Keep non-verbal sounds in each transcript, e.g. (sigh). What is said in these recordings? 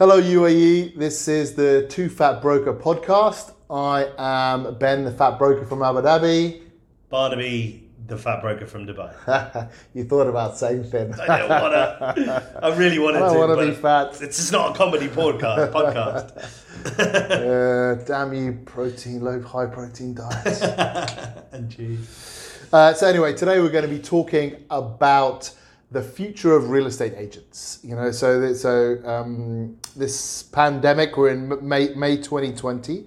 Hello, UAE. This is the Two Fat Broker podcast. I am Ben, the Fat Broker from Abu Dhabi. Barnaby, the fat broker from Dubai. (laughs) you thought about saying thin. I don't wanna. I really (laughs) wanted I don't to. want to be fat. It's just not a comedy podcast. (laughs) podcast. Uh, damn you, protein, low, high protein diets. and cheese. Uh, so anyway, today we're going to be talking about the future of real estate agents. You know, so so um, this pandemic, we're in May May 2020.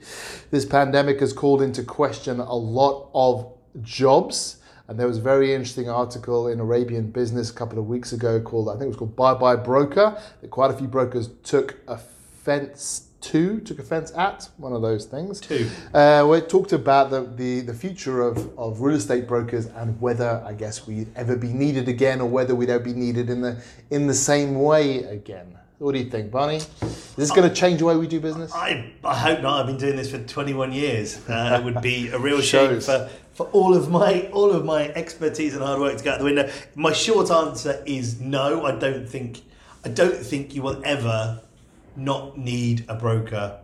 This pandemic has called into question a lot of jobs. And there was a very interesting article in Arabian Business a couple of weeks ago called, I think it was called Bye Bye Broker, that quite a few brokers took offense to, took offense at, one of those things. Two. Uh, we talked about the, the, the future of, of real estate brokers and whether, I guess, we'd ever be needed again or whether we'd ever be needed in the, in the same way again. What do you think, Barney? Is this going to change the way we do business? I, I hope not. I've been doing this for 21 years. Uh, it would be a real (laughs) shame for, for all of my all of my expertise and hard work to go out the window. My short answer is no. I don't think I don't think you will ever not need a broker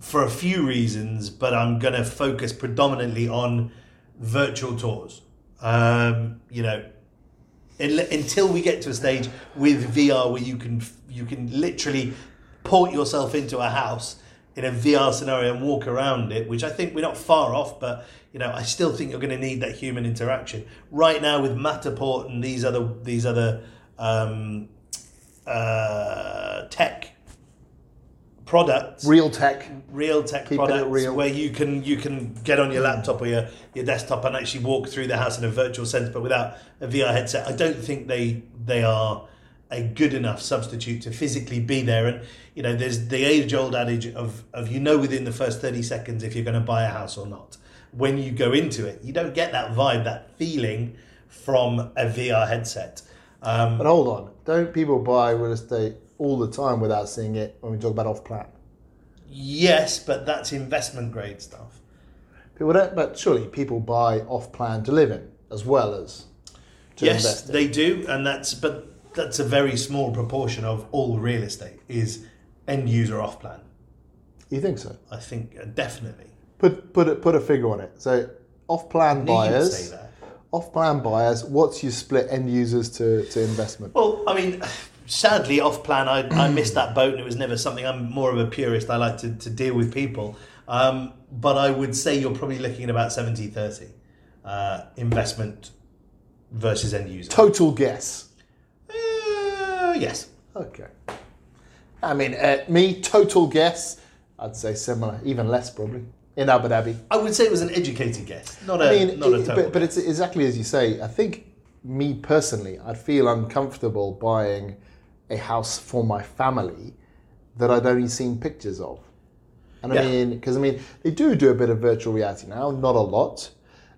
for a few reasons, but I'm going to focus predominantly on virtual tours. Um, you know, un- until we get to a stage with VR where you can you can literally port yourself into a house in a VR scenario and walk around it, which I think we're not far off, but you know, I still think you're going to need that human interaction. Right now with Matterport and these other these other um, uh, tech products, Real tech. real tech Keeping products real. where you can you can get on your laptop or your, your desktop and actually walk through the house in a virtual sense but without a VR headset. I don't think they they are a good enough substitute to physically be there and you know there's the age old adage of of you know within the first 30 seconds if you're going to buy a house or not. When you go into it, you don't get that vibe, that feeling from a VR headset. Um, But hold on. Don't people buy real estate all the time without seeing it when we talk about off plan? yes, but that's investment grade stuff. People don't, but surely people buy off plan to live in as well as to yes, they do, and that's but that's a very small proportion of all real estate is end user off plan. You think so? I think uh, definitely. Put put a, put a figure on it. So off plan buyers, say that. off plan buyers. What's your split end users to, to investment? Well, I mean, sadly, off plan, I, I missed that boat, and it was never something. I'm more of a purist. I like to, to deal with people, um, but I would say you're probably looking at about 70-30 uh, investment versus end user. Total guess. Uh, yes. Okay. I mean, uh, me total guess. I'd say similar, even less probably in Abu Dhabi. I would say it was an educated guess, not a I mean, not a total. but, but it's exactly as you say. I think me personally, I'd feel uncomfortable buying a house for my family that I'd only seen pictures of. And I mean, because I mean, they do do a bit of virtual reality now, not a lot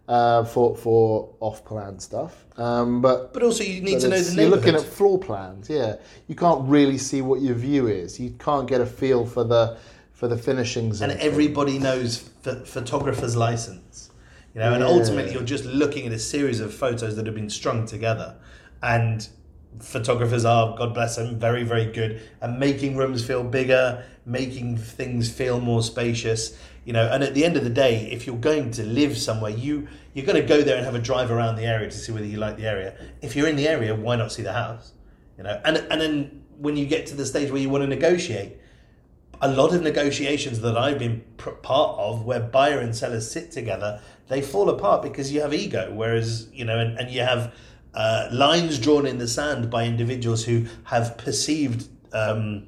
uh, for for off-plan stuff. Um, but but also, you need to know the you're looking at floor plans. Yeah, you can't really see what your view is. You can't get a feel for the for the finishings. and and everybody knows ph- photographer's license you know and Yeah. ultimately you're just looking at a series of photos that have been strung together and photographers are god bless them very very good at making rooms feel bigger making things feel more spacious you know and at the end of the day if you're going to live somewhere you you're going to go there and have a drive around the area to see whether you like the area if you're in the area why not see the house you know and and then when you get to the stage where you want to negotiate a lot of negotiations that I've been pr- part of, where buyer and seller sit together, they fall apart because you have ego. Whereas you know, and, and you have uh, lines drawn in the sand by individuals who have perceived um,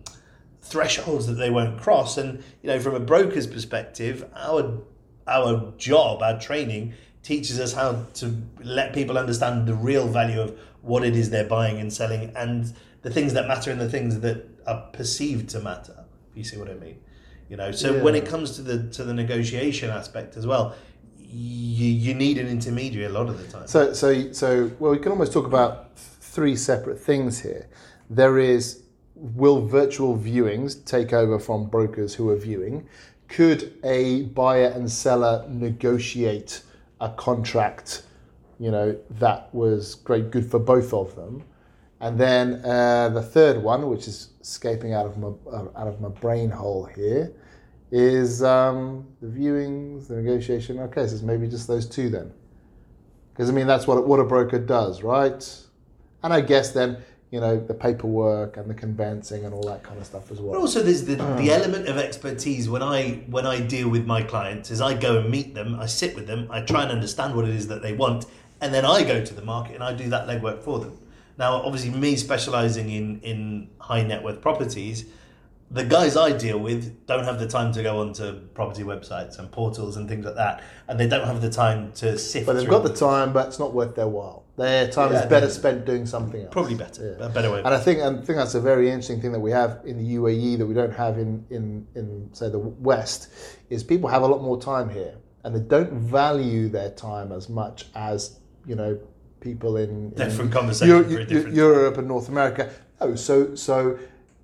thresholds that they won't cross. And you know, from a broker's perspective, our our job, our training teaches us how to let people understand the real value of what it is they're buying and selling, and the things that matter and the things that are perceived to matter. You see what I mean, you know. So when it comes to the to the negotiation aspect as well, you you need an intermediary a lot of the time. So, so, so, well, we can almost talk about three separate things here. There is, will virtual viewings take over from brokers who are viewing? Could a buyer and seller negotiate a contract, you know, that was great, good for both of them? And then uh, the third one, which is escaping out of my out of my brain hole here, is um, the viewings, the negotiation. Okay, so it's maybe just those two then, because I mean that's what what a broker does, right? And I guess then you know the paperwork and the conveyancing and all that kind of stuff as well. But also, there's the, the element of expertise when I when I deal with my clients is I go and meet them, I sit with them, I try and understand what it is that they want, and then I go to the market and I do that legwork for them. Now, obviously, me specialising in in high net worth properties, the guys I deal with don't have the time to go onto property websites and portals and things like that, and they don't have the time to sift. But they've got the time, but it's not worth their while. Their time Yeah, is better spent doing something else. probably better, Yeah. a better way. And I think and I think that's a very interesting thing that we have in the UAE that we don't have in, in, in say the West is people have a lot more time here and they don't value their time as much as you know people in, in Different conversation, Eu- very different. Europe and North America. Oh, so so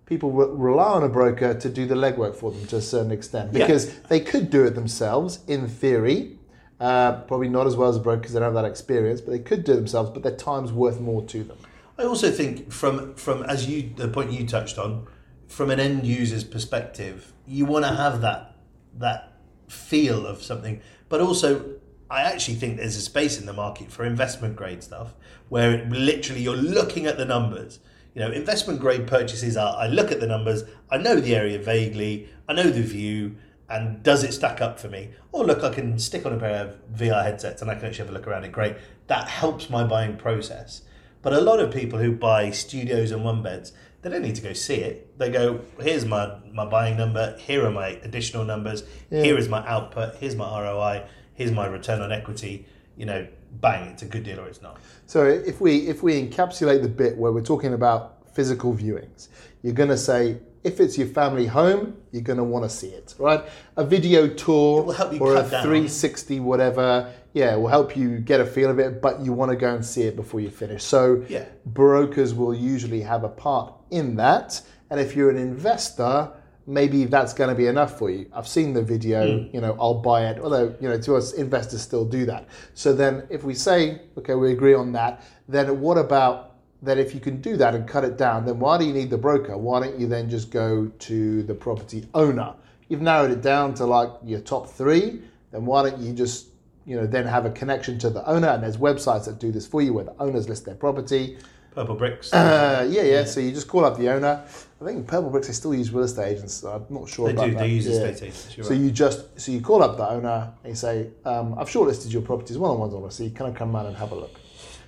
people re- rely on a broker to do the legwork for them to a certain extent Yeah. because they could do it themselves in theory. Uh, probably not as well as a broker because they don't have that experience, but they could do it themselves. But their time's worth more to them. I also think from from as you the point you touched on, from an end user's perspective, you want to have that that feel of something, but also I actually think there's a space in the market for investment grade stuff where it, literally you're looking at the numbers. You know, investment grade purchases are I look at the numbers, I know the area vaguely, I know the view, and does it stack up for me? Or look, I can stick on a pair of VR headsets and I can actually have a look around it. Great. That helps my buying process. But a lot of people who buy studios and one beds, they don't need to go see it. They go, here's my, my buying number, here are my additional numbers, Yeah. here is my output, here's my ROI, here's my return on equity. You know, bang, it's a good deal or it's not. So if we if we encapsulate the bit where we're talking about physical viewings, you're going to say if it's your family home, you're going to want to see it, right? A video tour It will help you or a cut down. 360 whatever, yeah, will help you get a feel of it, but you want to go and see it before you finish. So Yeah. brokers will usually have a part in that, and if you're an investor, maybe that's going to be enough for you. I've seen the video, Hmm. you know, I'll buy it. Although, you know, to us investors still do that. So then if we say, okay, we agree on that, then what about that if you can do that and cut it down, then why do you need the broker? Why don't you then just go to the property owner? You've narrowed it down to like your top three, then why don't you just you know, then have a connection to the owner, and there's websites that do this for you, where the owners list their property. Purple bricks. Uh, yeah, yeah. So you just call up the owner. I think Purple Bricks they still use real estate agents. I'm not sure they about do, that. they use Yeah. estate agents. You're So right. you just so you call up the owner and you say, um, "I've shortlisted your properties one on ones on see. Can I come around and have a look?" So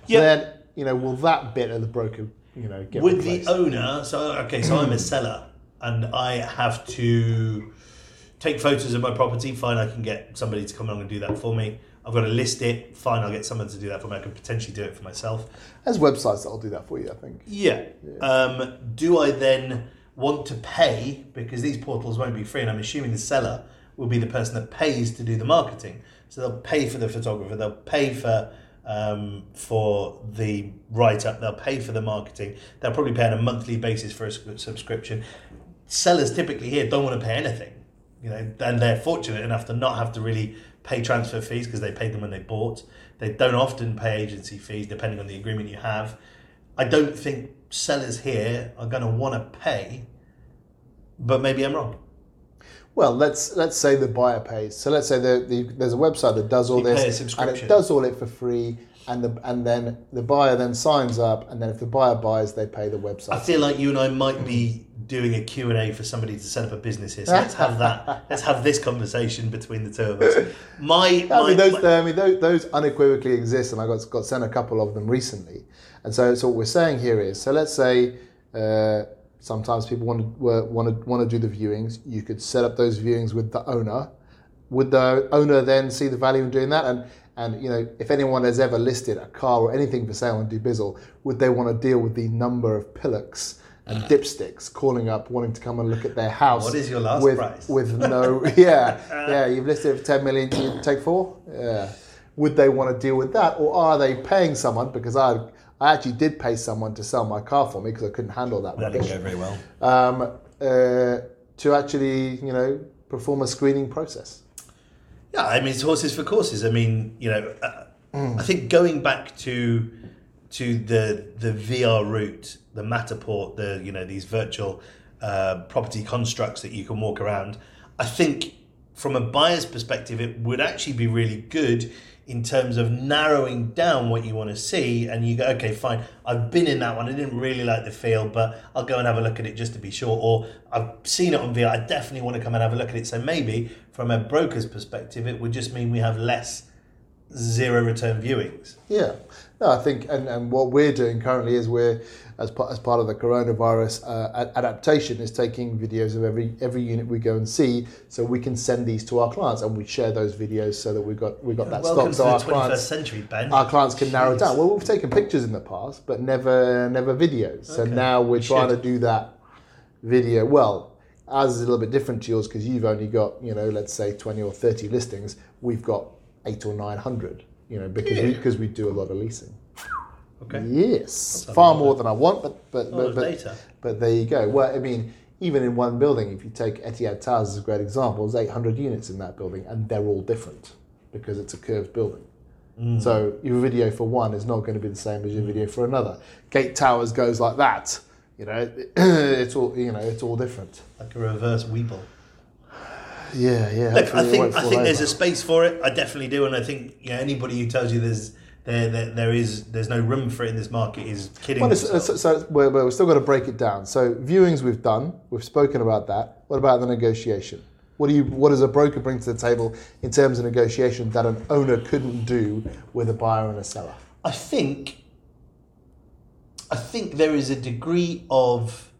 Yeah. Then you know, will that bit of the broker, you know, get with the owner so okay so i'm a (clears throat) seller and i have to take photos of my property fine i can get somebody to come along and do that for me i've got to list it. Fine i'll get someone to do that for me. I can potentially do it for myself. There's websites that'll do that for you. I think. yeah, Um, do i then want to pay? Because these portals won't be free and i'm assuming the seller will be the person that pays to do the marketing. So they'll pay for the photographer they'll pay for um, for the write up they'll pay for the marketing. They'll probably pay on a monthly basis for a subscription. Sellers typically here don't want to pay anything you know and they're fortunate enough to not have to really pay transfer fees because they paid them when they bought. They don't often pay agency fees depending on the agreement you have. I don't think sellers here are going to want to pay but maybe i'm wrong. Well, let's let's say the buyer pays. So let's say the, the, there's a website that does all You pay a this, and it does all it for free, and the and then the buyer then signs up, and then if the buyer buys, they pay the website. i feel like you and i might be doing a q&a for somebody to set up a business here so let's have that (laughs) let's have this conversation between the two of us my, I my, mean, those, my- I mean, those, those unequivocally exist, and I got got sent a couple of them recently. And so, so what we're saying here is, so let's say uh, sometimes people want to want to want to do the viewings. You could set up those viewings with the owner. Would the owner then see the value in doing that? And and you know, if anyone has ever listed a car or anything for sale on Dubizzle, would they want to deal with the number of pillocks and dipsticks calling up, wanting to come and look at their house? What is your last with, price? With (laughs) no, yeah, yeah. You've listed it for ten million. You take four. Yeah. Would they want to deal with that, or are they paying someone? Because I, I actually did pay someone to sell my car for me because I couldn't handle that that didn't go very well Um, uh, to actually, you know, perform a screening process. Yeah, I mean, it's horses for courses. I mean, you know, uh, Mm. I think going back to to the the VR route, the Matterport, the you know these virtual uh, property constructs that you can walk around. I think from a buyer's perspective, it would actually be really good in terms of narrowing down what you want to see and you go okay fine i've been in that one i didn't really like the feel but i'll go and have a look at it just to be sure or i've seen it on vr i definitely want to come and have a look at it. So maybe from a broker's perspective it would just mean we have less zero return viewings Yeah, no, I think, and, and what we're doing currently is we're as part as part of the coronavirus uh, adaptation is taking videos of every every unit we go and see, so we can send these to our clients and we share those videos so that we got we got that welcome stock, to so the our 21st clients century ben our clients can narrow it down. Well, we've taken pictures in the past, but never never videos. So Okay. now we're We trying should. to do that video. Well, ours is a little bit different to yours because you've only got you know let's say twenty or thirty listings. We've got eight or nine hundred. You know because we Yeah. because we do a lot of leasing. okay Yes, far more than I want, but but but, but, but there you go. Well, I mean, even in one building, if you take Etihad Towers as a great example, there's 800 units in that building, and they're all different because it's a curved building. Mm. So your video for one is not going to be the same as your video for another. Gate Towers goes like that. You know, (clears throat) it's all you know, it's all different. like a reverse weeble Yeah, yeah. Look, I think I think there's a space for it. I definitely do, and I think you know anybody who tells you there's there there, there is there's no room for it in this market is kidding Well, so, so we're, we're still got to break it down. So viewings we've done, we've spoken about that. What about the negotiation? What do you? What does a broker bring to the table in terms of negotiation that an owner couldn't do with a buyer and a seller? I think I think there is a degree of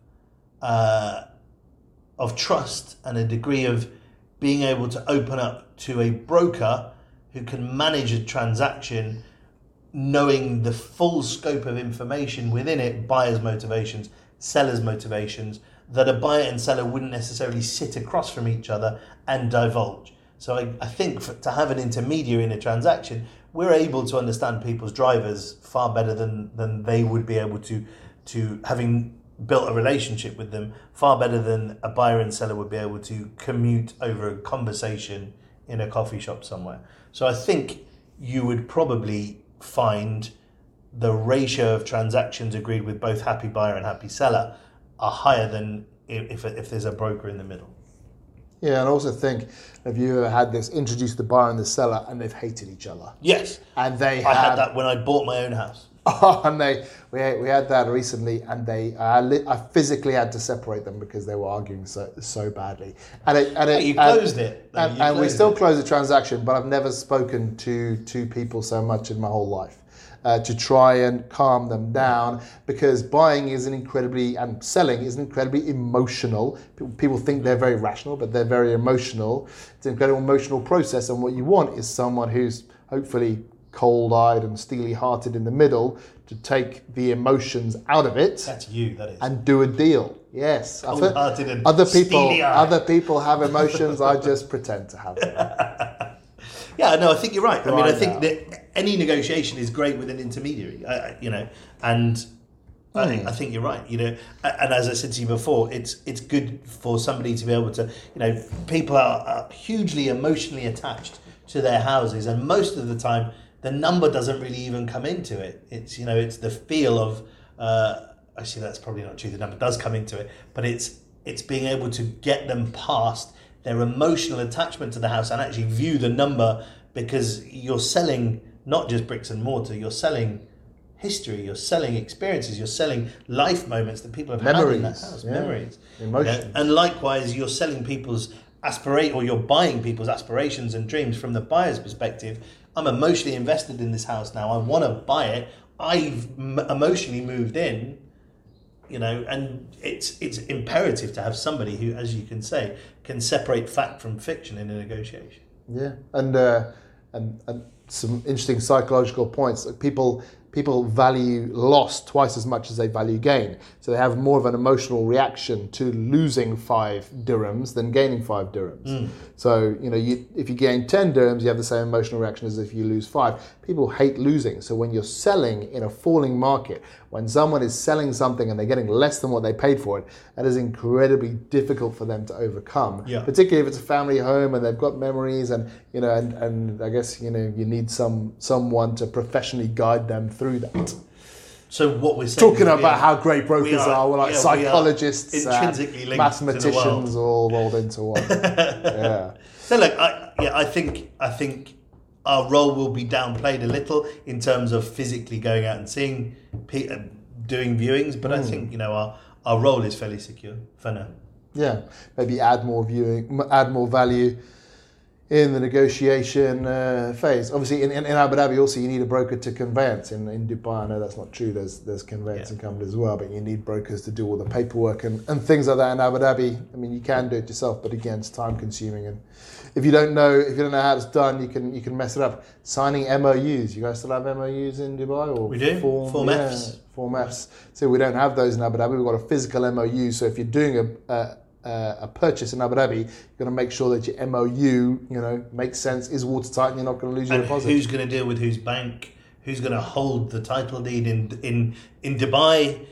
uh, of trust and a degree of being able to open up to a broker who can manage a transaction knowing the full scope of information within it buyer's motivations seller's motivations that a buyer and seller wouldn't necessarily sit across from each other and divulge. So i, I think for, to have an intermediary in a transaction we're able to understand people's drivers far better than than they would be able to to having built a relationship with them far better than a buyer and seller would be able to commute over a conversation in a coffee shop somewhere. So I think you would probably find the ratio of transactions agreed with both happy buyer and happy seller are higher than if, if there's a broker in the middle. Yeah, and I also think have you ever had this introduce the buyer and the seller and they've hated each other Yes, and they I have had that when I bought my own house. Oh, (laughs) and they we had, we had that recently, and they I, li- I physically had to separate them because they were arguing so so badly. And it and it, you and- closed it, though, and, and we still it. closed the transaction. But I've never spoken to two people so much in my whole life. Uh, to try and calm them down because buying is an incredibly and selling is an incredibly emotional people, people think they're very rational but they're very emotional it's an incredible emotional process and what you want is someone who's hopefully cold-eyed and steely-hearted in the middle to take the emotions out of it That's you, that is. and do a deal. Yes, Cold-hearted and other people, other people have emotions. I just pretend to have them. (laughs) Yeah, no, I think you're right. I mean, I think now. that any negotiation is great with an intermediary, you know, and I, think, I think you're right. You know, and as I said to you before, it's it's good for somebody to be able to, you know, people are, are hugely emotionally attached to their houses, and most of the time, the number doesn't really even come into it. It's you know, it's the feel of. Uh, actually, that's probably not true. The number does come into it, but it's it's being able to get them past their emotional attachment to the house and actually view the number because you're selling not just bricks and mortar, you're selling history, you're selling experiences, you're selling life moments that people have had in that Memories, house, yeah. memories, Emotions. You know, and likewise, you're selling people's aspirate or you're buying people's aspirations and dreams from the buyer's perspective. I'm emotionally invested in this house now. I want to buy it. I've emotionally moved in you know and it's it's imperative to have somebody who as you can say can separate fact from fiction in a negotiation Yeah, and uh, and and some interesting psychological points. People people value loss twice as much as they value gain. So they have more of an emotional reaction to losing five dirhams than gaining five dirhams. Hmm. So you know, you, if you gain ten dirhams, you have the same emotional reaction as if you lose five. People hate losing. So when you're selling in a falling market, when someone is selling something and they're getting less than what they paid for it, that is incredibly difficult for them to overcome. Yeah. Particularly if it's a family home and they've got memories and you know and, and I guess you know you need some someone to professionally guide them through that. So what we're saying talking we about are- how great brokers we are, are- We're like yeah, psychologists, and intrinsically linked to the mathematicians, all rolled into one. (laughs) yeah. So look, I, yeah, I think I think our role will be downplayed a little in terms of physically going out and seeing, pe- uh, doing viewings, but Hmm. I think you know our our role is fairly secure for now. Yeah, maybe add more viewing, add more value in the negotiation uh, phase. Obviously, in, in, in Abu Dhabi, also you need a broker to conveyance. In, in Dubai, I know that's not true. There's there's conveyancing companies as well, but you need brokers to do all the paperwork and, and things like that in Abu Dhabi. I mean, you can do it yourself, but again, it's time consuming. And if you don't know if you don't know how it's done, you can you can mess it up. Signing MOUs. You guys still have MOUs in Dubai or We do. Form yeah, Fs. Form Fs. So we don't have those in Abu Dhabi. We've got a physical MOU. So if you're doing a, a, a a purchase in Abu Dhabi, you're going to make sure that your MOU, you know, makes sense, is watertight, and you're not going to lose your And deposit. who's going to deal with whose bank? Who's going to hold the title deed in in in Dubai?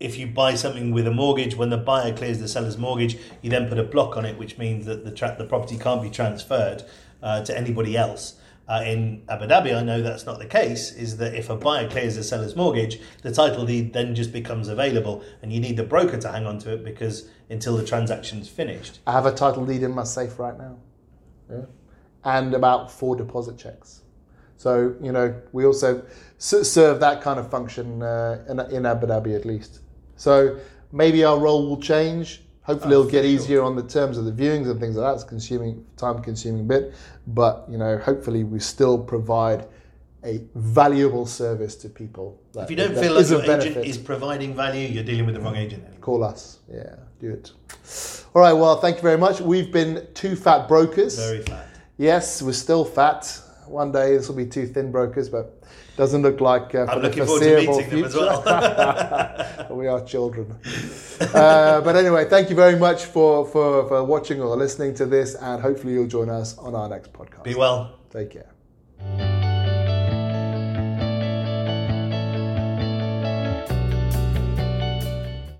If you buy something with a mortgage, when the buyer clears the seller's mortgage, you then put a block on it, which means that the tra- the property can't be transferred uh, to anybody else. Uh, in Abu Dhabi, I know that's not the case. Is that if a buyer clears the seller's mortgage, the title deed then just becomes available, and you need the broker to hang on to it because until the transaction's finished. I have a title deed in my safe right now, yeah, and about four deposit checks. So you know, we also serve that kind of function uh, in, in Abu Dhabi at least. So maybe our role will change. Hopefully, it'll get easier on the terms of the viewings and things like that. It's consuming time consuming bit, but you know, hopefully, we still provide a valuable service to people. That, If you don't feel like your agent is providing value, you're dealing with the wrong agent. anyway. call us. Yeah, do it. All right. Well, thank you very much. We've been two fat brokers. Very fat. Yes, we're still fat. One day this will be two thin brokers, but doesn't look like uh, for I'm the foreseeable them as future. well. (laughs) we are children. uh, but anyway, thank you very much for, for, for watching or listening to this, and hopefully you'll join us on our next podcast. Be well. Take care.